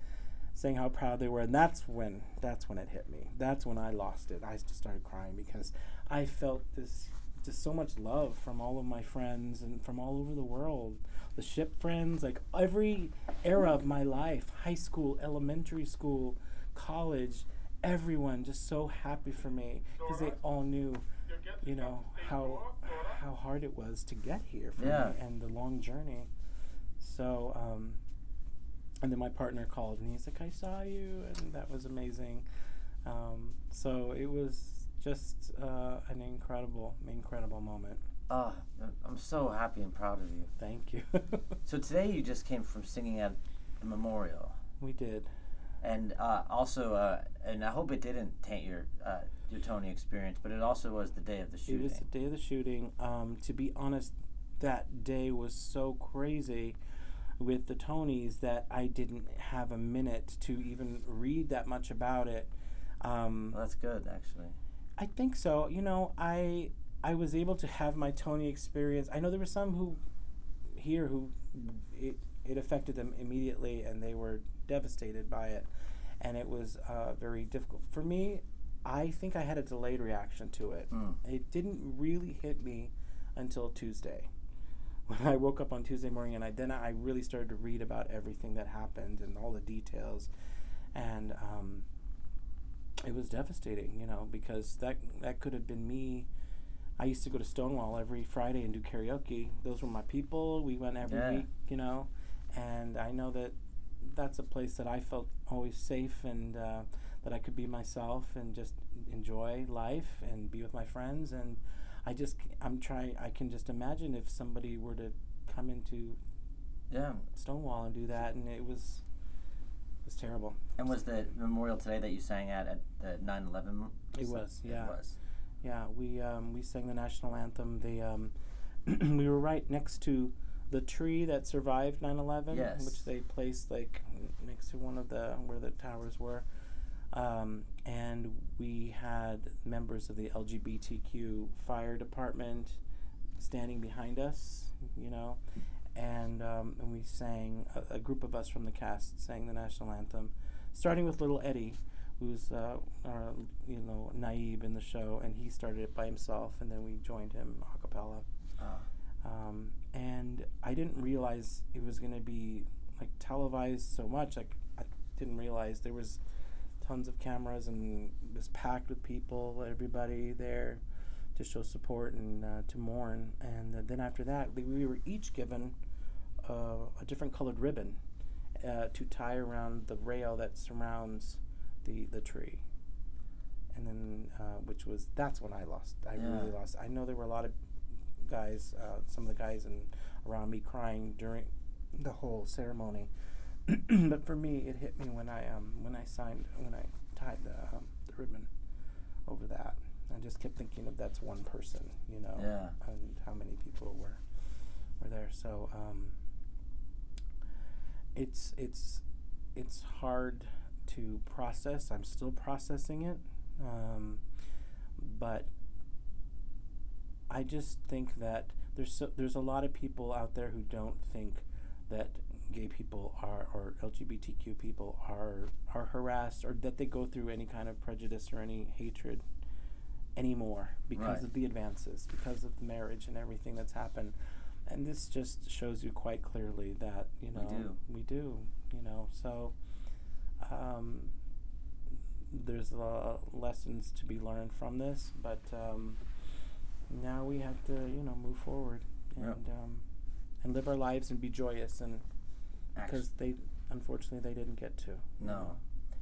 saying how proud they were. And that's when, that's when it hit me. That's when I lost it. I just started crying because I felt this just so much love from all of my friends and from all over the world. The ship friends, like every era of my life, high school, elementary school, college, everyone just so happy for me because they all knew, you know, how how hard it was to get here for Yeah. me and the long journey. So, um, and then my partner called and he's like, "I saw you," and that was amazing. Um, so it was just uh, an incredible, incredible moment. Oh, I'm so happy and proud of you. Thank you. So today you just came from singing at the memorial, we did. and uh, also, uh, and I hope it didn't taint your uh, your Tony experience, but it also was the day of the shooting. It was the day of the shooting. Um, to be honest, that day was so crazy with the Tonys that I didn't have a minute to even read that much about it. Um, Well, that's good, actually. I think so. You know, I I was able to have my Tony experience. I know there were some who here who it it affected them immediately, and they were devastated by it, and it was uh, very difficult for me. I think I had a delayed reaction to it. Mm. It didn't really hit me until Tuesday. When I woke up on Tuesday morning, and I then I really started to read about everything that happened and all the details, and um, it was devastating, you know, because that that could have been me. I used to go to Stonewall every Friday and do karaoke. Those were my people. We went every Yeah. week, you know, and I know that that's a place that I felt always safe and uh, that I could be myself and just enjoy life and be with my friends. And I just I'm trying. I can just imagine if somebody were to come into Yeah. Stonewall and do that, and it was it was terrible. And was the memorial today that you sang at at the 9/11? It was, yeah. It was. Yeah, we um, we sang the national anthem. The um, we were right next to the tree that survived 9/11, Yes. which they placed like next to one of the where the towers were. Um, and we had members of the LGBTQ fire department standing behind us, you know, and um, and we sang a, a group of us from the cast sang the national anthem, starting with little Eddie, who's uh, our you know naive in the show, and he started it by himself, and then we joined him a cappella. Oh. Um, and I didn't realize it was going to be like televised so much. Like I didn't realize there was tons of cameras and it was packed with people, everybody there to show support and uh, to mourn. And uh, then after that, we, we were each given uh, a different colored ribbon uh, to tie around the rail that surrounds the the tree. And then, uh, which was that's when I lost. I Yeah. really lost. I know there were a lot of guys, uh, some of the guys in, around me crying during the whole ceremony. but for me, it hit me when I um when I signed when I tied the um, the ribbon over that. I just kept thinking of that's one person, you know, Yeah. and how many people were were there. So um, it's it's it's hard to process. I'm still processing it, um, but I just think that there's so, there's a lot of people out there who don't think that gay people are or LGBTQ people are are harassed or that they go through any kind of prejudice or any hatred anymore because Right. of the advances, because of the marriage and everything that's happened. And this just shows you quite clearly that you know do. we do, you know. So um, there's uh, lessons to be learned from this, but um, now we have to you know move forward and Yep. um, and live our lives and be joyous and because they unfortunately they didn't get to. No.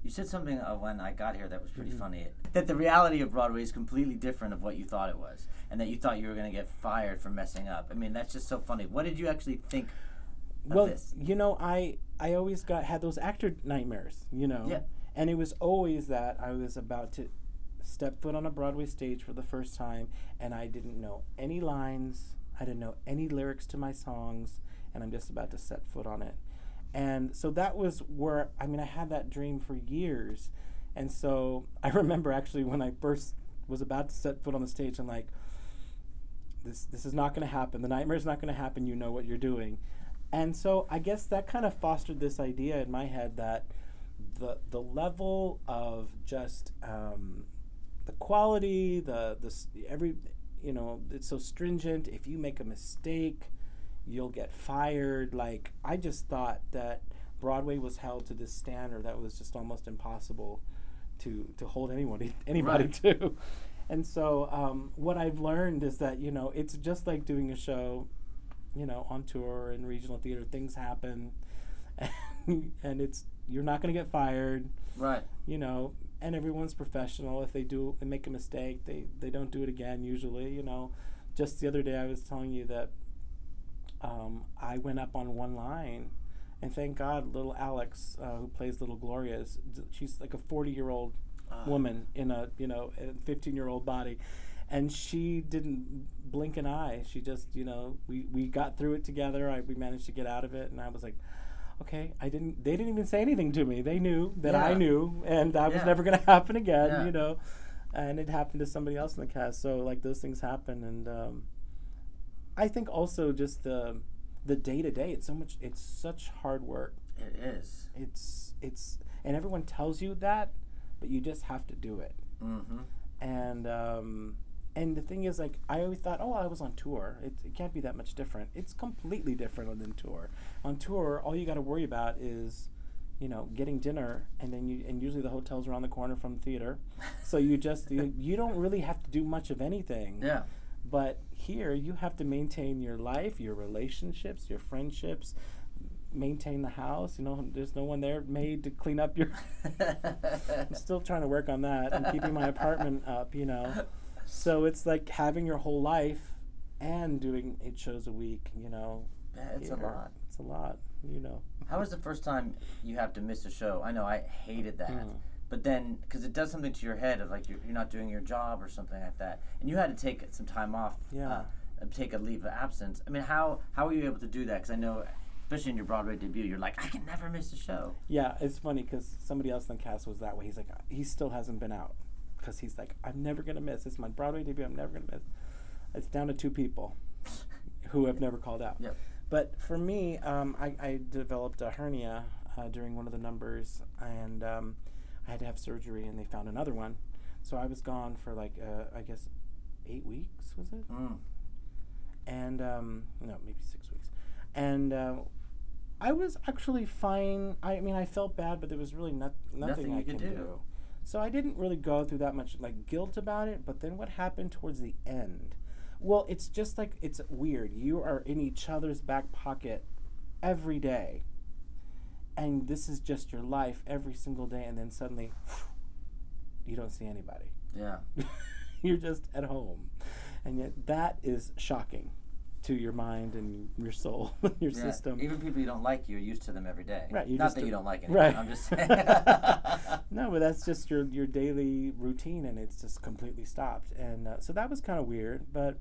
You said something uh, when I got here that was pretty Mhm. funny. That the reality of Broadway is completely different of what you thought it was, and that you thought you were going to get fired for messing up. I mean, that's just so funny. What did you actually think well, this? you know, I I always got had those actor nightmares, you know, Yeah. and it was always that I was about to step foot on a Broadway stage for the first time, and I didn't know any lines, I didn't know any lyrics to my songs, and I'm just about to set foot on it, and so that was where I mean I had that dream for years, and so I remember actually when I first was about to set foot on the stage, I'm like. This, this is not going to happen. The nightmare's not going to happen. You know what you're doing. And so I guess that kind of fostered this idea in my head that the the level of just um, the quality, the the every you know it's so stringent. If you make a mistake, you'll get fired. Like I just thought that Broadway was held to this standard that was just almost impossible to to hold anyone anybody Right. to. And so um, what I've learned is that you know it's just like doing a show you know, on tour in regional theater, things happen, and, and it's you're not going to get fired, Right. you know, and everyone's professional. If they do they make a mistake, they they don't do it again. Usually, you know. Just the other day, I was telling you that um, I went up on one line, and thank God, little Alex, uh, who plays little Gloria, is she's like a forty year old Uh, woman in a you know a 15 year old body and she didn't blink an eye she just you know we we got through it together I, we managed to get out of it and i was like okay, I didn't. They didn't even say anything to me. They knew that I knew, and that was never going to happen again. Yeah. You know, and it happened to somebody else in the cast. So like those things happen, and um, I think also just the the day to day. It's so much. It's such hard work. It is. It's it's and everyone tells you that, but you just have to do it. Mm-hmm. And um, and the thing is, like, I always thought, oh, I was on tour. It, it can't be that much different. It's completely different than tour. On tour, all you got to worry about is, you know, getting dinner, and then you and usually the hotel's around the corner from the theater, so you just you, you don't really have to do much of anything. Yeah. But here, you have to maintain your life, your relationships, your friendships, maintain the house. You know, there's no one there made to clean up your. I'm still trying to work on that and keeping my apartment up. You know, so it's like having your whole life and doing eight shows a week. You know, Yeah, it's a lot. It's a lot. You know. How was the first time you have to miss a show? I know I hated that. Mm. But then, because it does something to your head of like you're, you're not doing your job or something like that, and you had to take some time off, Yeah. uh, uh, take a leave of absence. I mean, how how were you able to do that? Because I know, especially in your Broadway debut, you're like, I can never miss a show. Yeah, it's funny because somebody else in the cast was that way. He's like, he still hasn't been out because he's like, I'm never gonna miss. It's my Broadway debut. I'm never gonna miss. It's down to two people who have never called out. Yep. But for me, um, I, I developed a hernia uh, during one of the numbers, and um, I had to have surgery, and they found another one. So I was gone for like, uh, I guess, eight weeks. Was it? Mm. and um, no, maybe six weeks. And uh, I was actually fine. I mean, I felt bad, but there was really not, nothing, Nothing I could do. do. So I didn't really go through that much like guilt about it. But then what happened towards the end? Well, it's just like it's weird. You are in each other's back pocket every day, and this is just your life every single day. And then suddenly, you don't see anybody Yeah. you're just at home and yet that is shocking to your mind and your soul your Yeah. system Even people you don't like, you're used to them every day. Right, Not that do- you don't like anyone. right. I'm just saying. no but that's just your your daily routine and it's just completely stopped and uh, so that was kind of weird but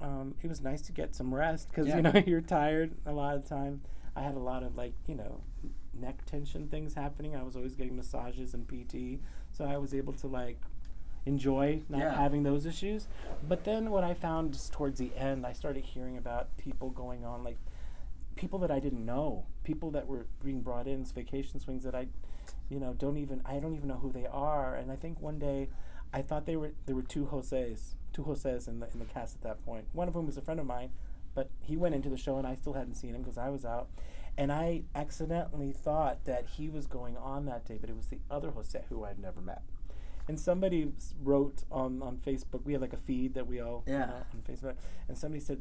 um, it was nice to get some rest because Yeah. you know you're tired a lot of the time i had a lot of like you know neck tension things happening i was always getting massages and pt so i was able to like enjoy not Yeah. having those issues but then what i found just towards the end i started hearing about people going on like people that i didn't know people that were being brought in as vacation swings that i you know don't even i don't even know who they are and i think one day i thought they were there were two jose's two jose's in the in the cast at that point. point one of whom was a friend of mine but he went into the show and i still hadn't seen him because i was out and i accidentally thought that he was going on that day but it was the other jose who i'd never met and somebody wrote on, on facebook we have like a feed that we all Yeah. know, on facebook and somebody said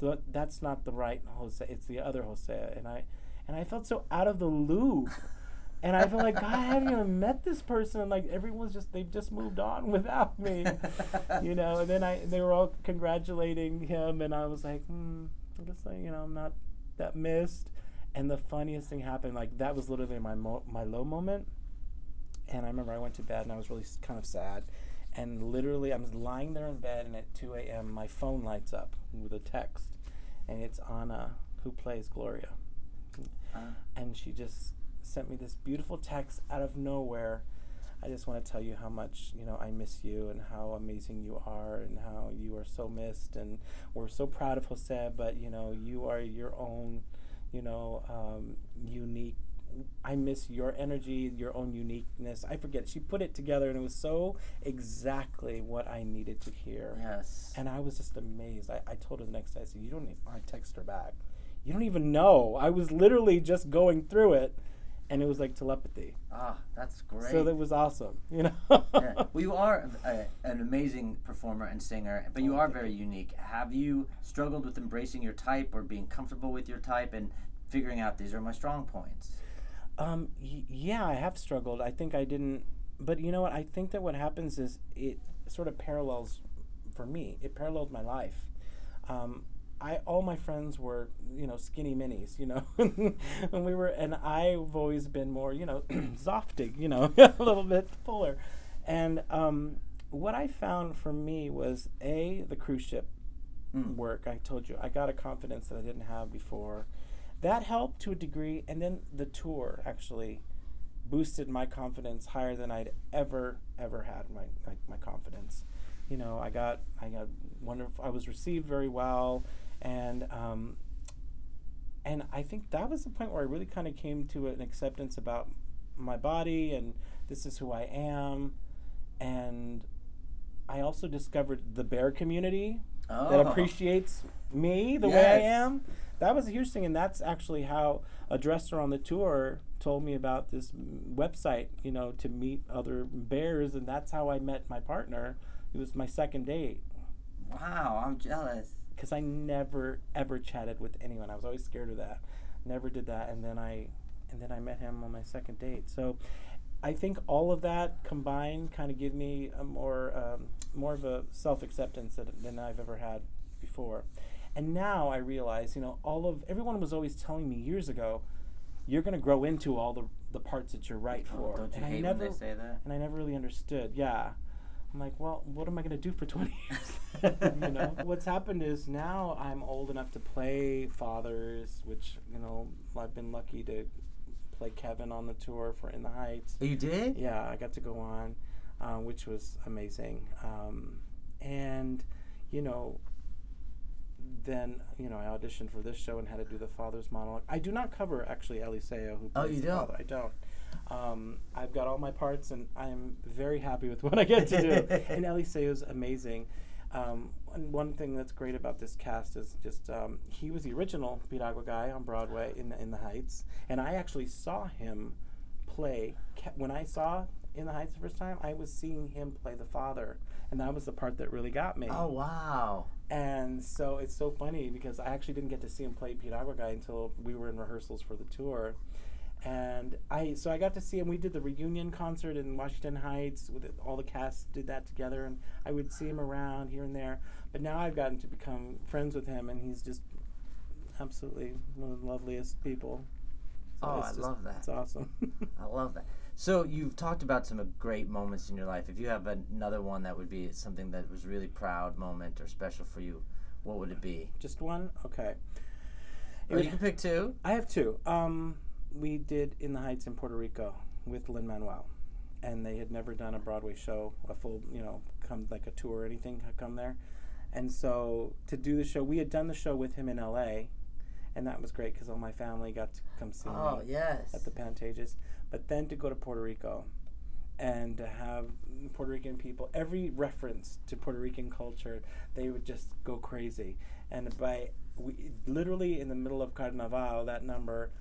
"Th- that's not the right jose it's the other jose and i and i felt so out of the loop and I feel like God, I haven't even met this person, and like everyone's just they've just moved on without me, you know. And then I they were all congratulating him, and I was like, hmm, I guess I, you know I'm not that missed. And the funniest thing happened, like that was literally my mo- my low moment. And I remember I went to bed and I was really kind of sad. And literally, I was lying there in bed, and at 2 a.m., my phone lights up with a text, and it's Ana who plays Gloria Uh, and she just sent me this beautiful text out of nowhere. I just want to tell you how much you know I miss you and how amazing you are and how you are so missed and we're so proud of Jose. But you know you are your own, you know, um, unique. I miss your energy, your own uniqueness. I forget. She put it together and it was so exactly what I needed to hear. yes. And I was just amazed. I, I told her the next day, I said, You don't need, I text her back. You don't even know. I was literally just going through it, and it was like telepathy. Ah, that's great. So that was awesome, you know? yeah. Well, you are a, an amazing performer and singer, but you Oh, are very unique. Have you struggled with embracing your type or being comfortable with your type and figuring out these are my strong points? Um, y- yeah, I have struggled. I think I didn't, but you know what? I think that what happens is it sort of parallels, for me, it paralleled my life. Um, I all my friends were you know skinny minis, you know, and we were, and I've always been more you know zoftig, you know, a little bit fuller, and um, what I found for me was a the cruise ship Mm. work. I told you I got a confidence that I didn't have before. That helped to a degree. And then the tour actually boosted my confidence higher than I'd ever ever had my my, my confidence. You know, I got I got wonderful. I was received very well, and um, and I think that was the point where I really kind of came to an acceptance about my body and this is who I am, and I also discovered the bear community Oh. that appreciates me the way I am. That was a huge thing, and that's actually how a dresser on the tour told me about this website. You know, to meet other bears, and that's how I met my partner. It was my second date Wow, I'm jealous. because I never ever chatted with anyone. I was always scared of that. Never did that, and then I and then I met him on my second date. So I think all of that combined kind of give me a more um, more of a self acceptance that, than I've ever had before. And now I realize, you know, all of everyone was always telling me years ago, you're going to grow into all the the parts that you're right for. Oh, Don't you and I hate never when they say that? and I never really understood. Yeah. I'm like, well, what am I going to do for 20 years? you know, what's happened is now I'm old enough to play fathers, which, you know, I've been lucky to play Kevin on the tour for In the Heights. Oh, you did? Yeah, I got to go on, uh, which was amazing. Um, and, you know, then, you know, I auditioned for this show and had to do the father's monologue. I do not cover, actually, Eliseo, who Oh, plays you the don't? father. I don't. Um, I've got all my parts, and I'm very happy with what I get to do. and Eliseo is amazing. Um, and one thing that's great about this cast is just um, he was the original Piragua guy on Broadway in in the Heights, and I actually saw him play Ke- when I saw in the Heights the first time. I was seeing him play the father, and that was the part that really got me. Oh, wow. And so it's so funny because I actually didn't get to see him play Piragua guy until we were in rehearsals for the tour. And I so I got to see him. We did the reunion concert in Washington Heights. With it, all the cast did that together, and I would see him around here and there. But now I've gotten to become friends with him, and he's just absolutely one of the loveliest people. Oh, I love that. It's awesome. I love that. So you've talked about some great moments in your life. If you have another one that would be something that was really proud moment or special for you, what would it be? just one, okay. Or you can pick two. I have two. Um, we did In the Heights in Puerto Rico with Lin Manuel, and they had never done a Broadway show, a full, you know, come like a tour or anything, had come there, and so to do the show, we had done the show with him in L.A., and that was great because all my family got to come see Oh, me yes. at the Pantages. But then to go to Puerto Rico, and to have Puerto Rican people, every reference to Puerto Rican culture, they would just go crazy. And by we literally in the middle of Carnaval, that number,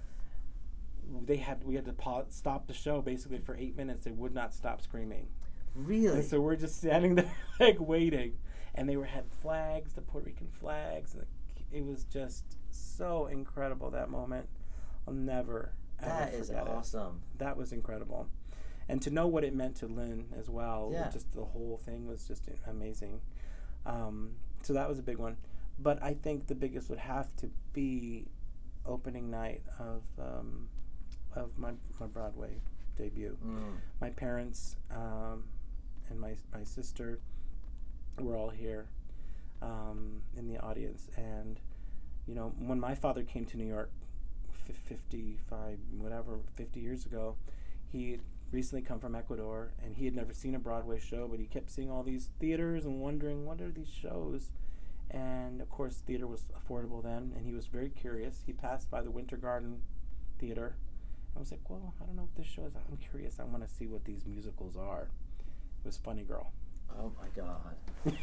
they had we had to pause, stop the show basically for eight minutes. They would not stop screaming, Really? and so we're just standing there like waiting. And they were had flags, the Puerto Rican flags, and the, it was just so incredible that moment. I'll never ever that is forget it awesome. that was incredible and to know what it meant to Lin as well Yeah. just the whole thing was just amazing um, so that was a big one but i think the biggest would have to be opening night of um, of my, my broadway debut Mm. my parents um, and my, my sister were all here um, in the audience and you know when my father came to new york 55 whatever 50 years ago he recently come from ecuador and he had never seen a broadway show but he kept seeing all these theaters and wondering what are these shows and of course theater was affordable then and he was very curious he passed by the winter garden theater I was like, well, I don't know what this show is. I'm curious. I want to see what these musicals are. It was Funny Girl. Oh my God.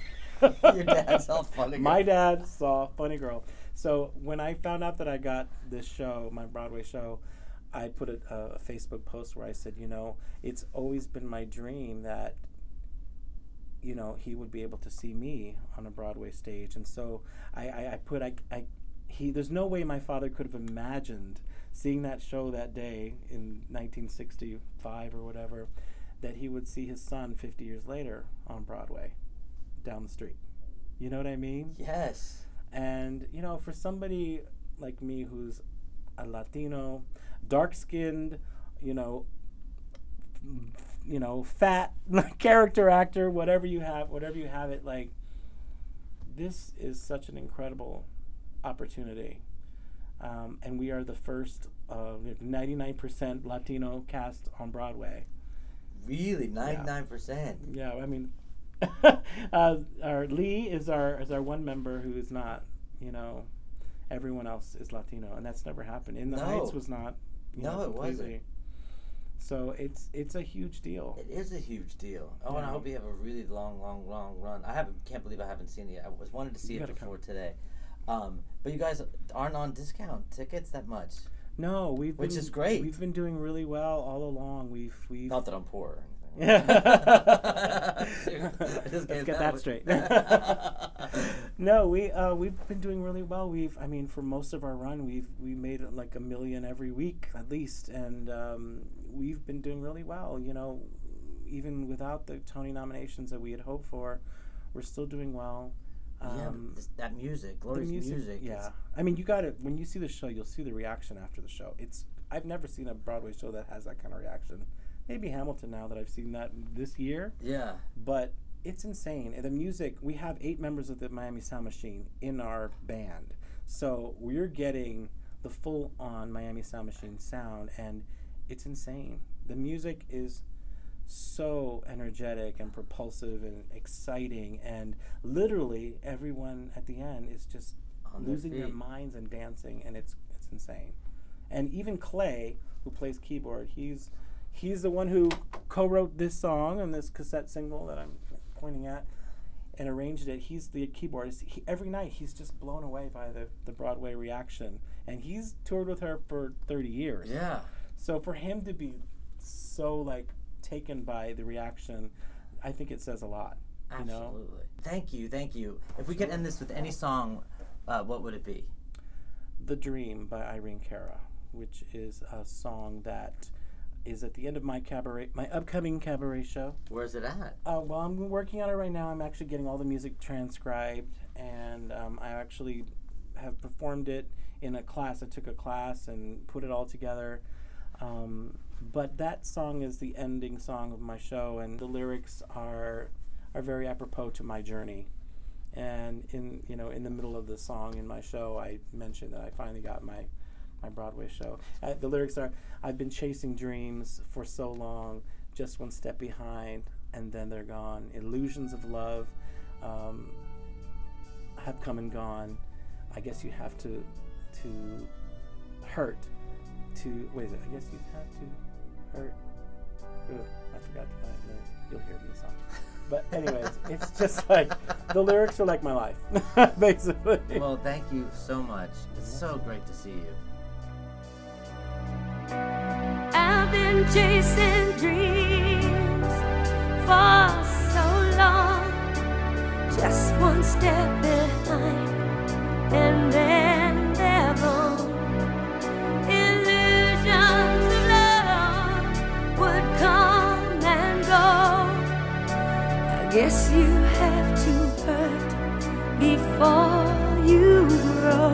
Your dad saw Funny Girl. My dad saw Funny Girl. So when I found out that I got this show, my Broadway show, I put a, a Facebook post where I said, you know, it's always been my dream that, you know, he would be able to see me on a Broadway stage. And so I, I, I put, I, I, he, there's no way my father could have imagined seeing that show that day in 1965 or whatever, that he would see his son 50 years later on Broadway down the street. You know what I mean? Yes. And, you know, for somebody like me who's a Latino, dark skinned, you know, you know, fat character actor, whatever you have, whatever you have it, like, this is such an incredible opportunity. Um, and we are the first uh, 99% Latino cast on Broadway. Really, ninety nine percent. Yeah, I mean, uh, our Lee is our is our one member who is not. You know, everyone else is Latino, and that's never happened. In the No. Heights was not. You No, know, it wasn't. So it's it's a huge deal. It is a huge deal. Oh, and I hope you have a really long, long, long run. I haven't, can't believe I haven't seen it yet. I was wanted to see You it gotta come. before today. Um, but you guys aren't on discount tickets that much. No, we've Which been, is great. We've been doing really well all along. We've we've Not that I'm poor. Let's anything. I just get gave that straight. no, we uh, we've been doing really well. We've I mean for most of our run we've we made like a million every week at least, and um, we've been doing really well. You know, even without the Tony nominations that we had hoped for, we're still doing well. yeah, Um, this- that music, the music, music. yeah. I mean, you got it. when you see the show, you'll see the reaction after the show. It's I've never seen a Broadway show that has that kind of reaction. Maybe Hamilton now that I've seen that this year, yeah. but it's insane. And the music, we have eight members of the Miami Sound Machine in our band, so we're getting the full on Miami Sound Machine sound, and it's insane. The music is so energetic and propulsive and exciting and literally everyone at the end is just On their losing their feet. minds and dancing and it's it's insane and even clay who plays keyboard he's he's the one who co-wrote this song and this cassette single that i'm pointing at and arranged it he's the keyboardist he, every night he's just blown away by the, the broadway reaction and he's toured with her for 30 years Yeah. so for him to be so like taken by the reaction, I think it says a lot. You know, Absolutely. Thank you, thank you. If we could end this with any song, uh, what would it be? "The Dream" by Irene Cara, which is a song that is at the end of my cabaret, my upcoming cabaret show. Where's it at? Uh, well, I'm working on it right now. I'm actually getting all the music transcribed, and um, I actually have performed it in a class. I took a class and put it all together. Um, but that song is the ending song of my show, and the lyrics are are very apropos to my journey. And in you know in the middle of the song in my show, I mentioned that I finally got my my Broadway show. Uh, the lyrics are I've been chasing dreams for so long, just one step behind, and then they're gone. Illusions of love um, have come and gone. I guess you have to to hurt to wait. I guess you have to hurt. Ugh, I forgot the line. lyric. You'll hear me song. But anyways, it's just like the lyrics are like my life, basically. Well, thank you so much. It's so great to see you. I've been chasing dreams for so long, just one step behind, and then they're. Illusions of love would come and go. I guess you have to hurt before you grow.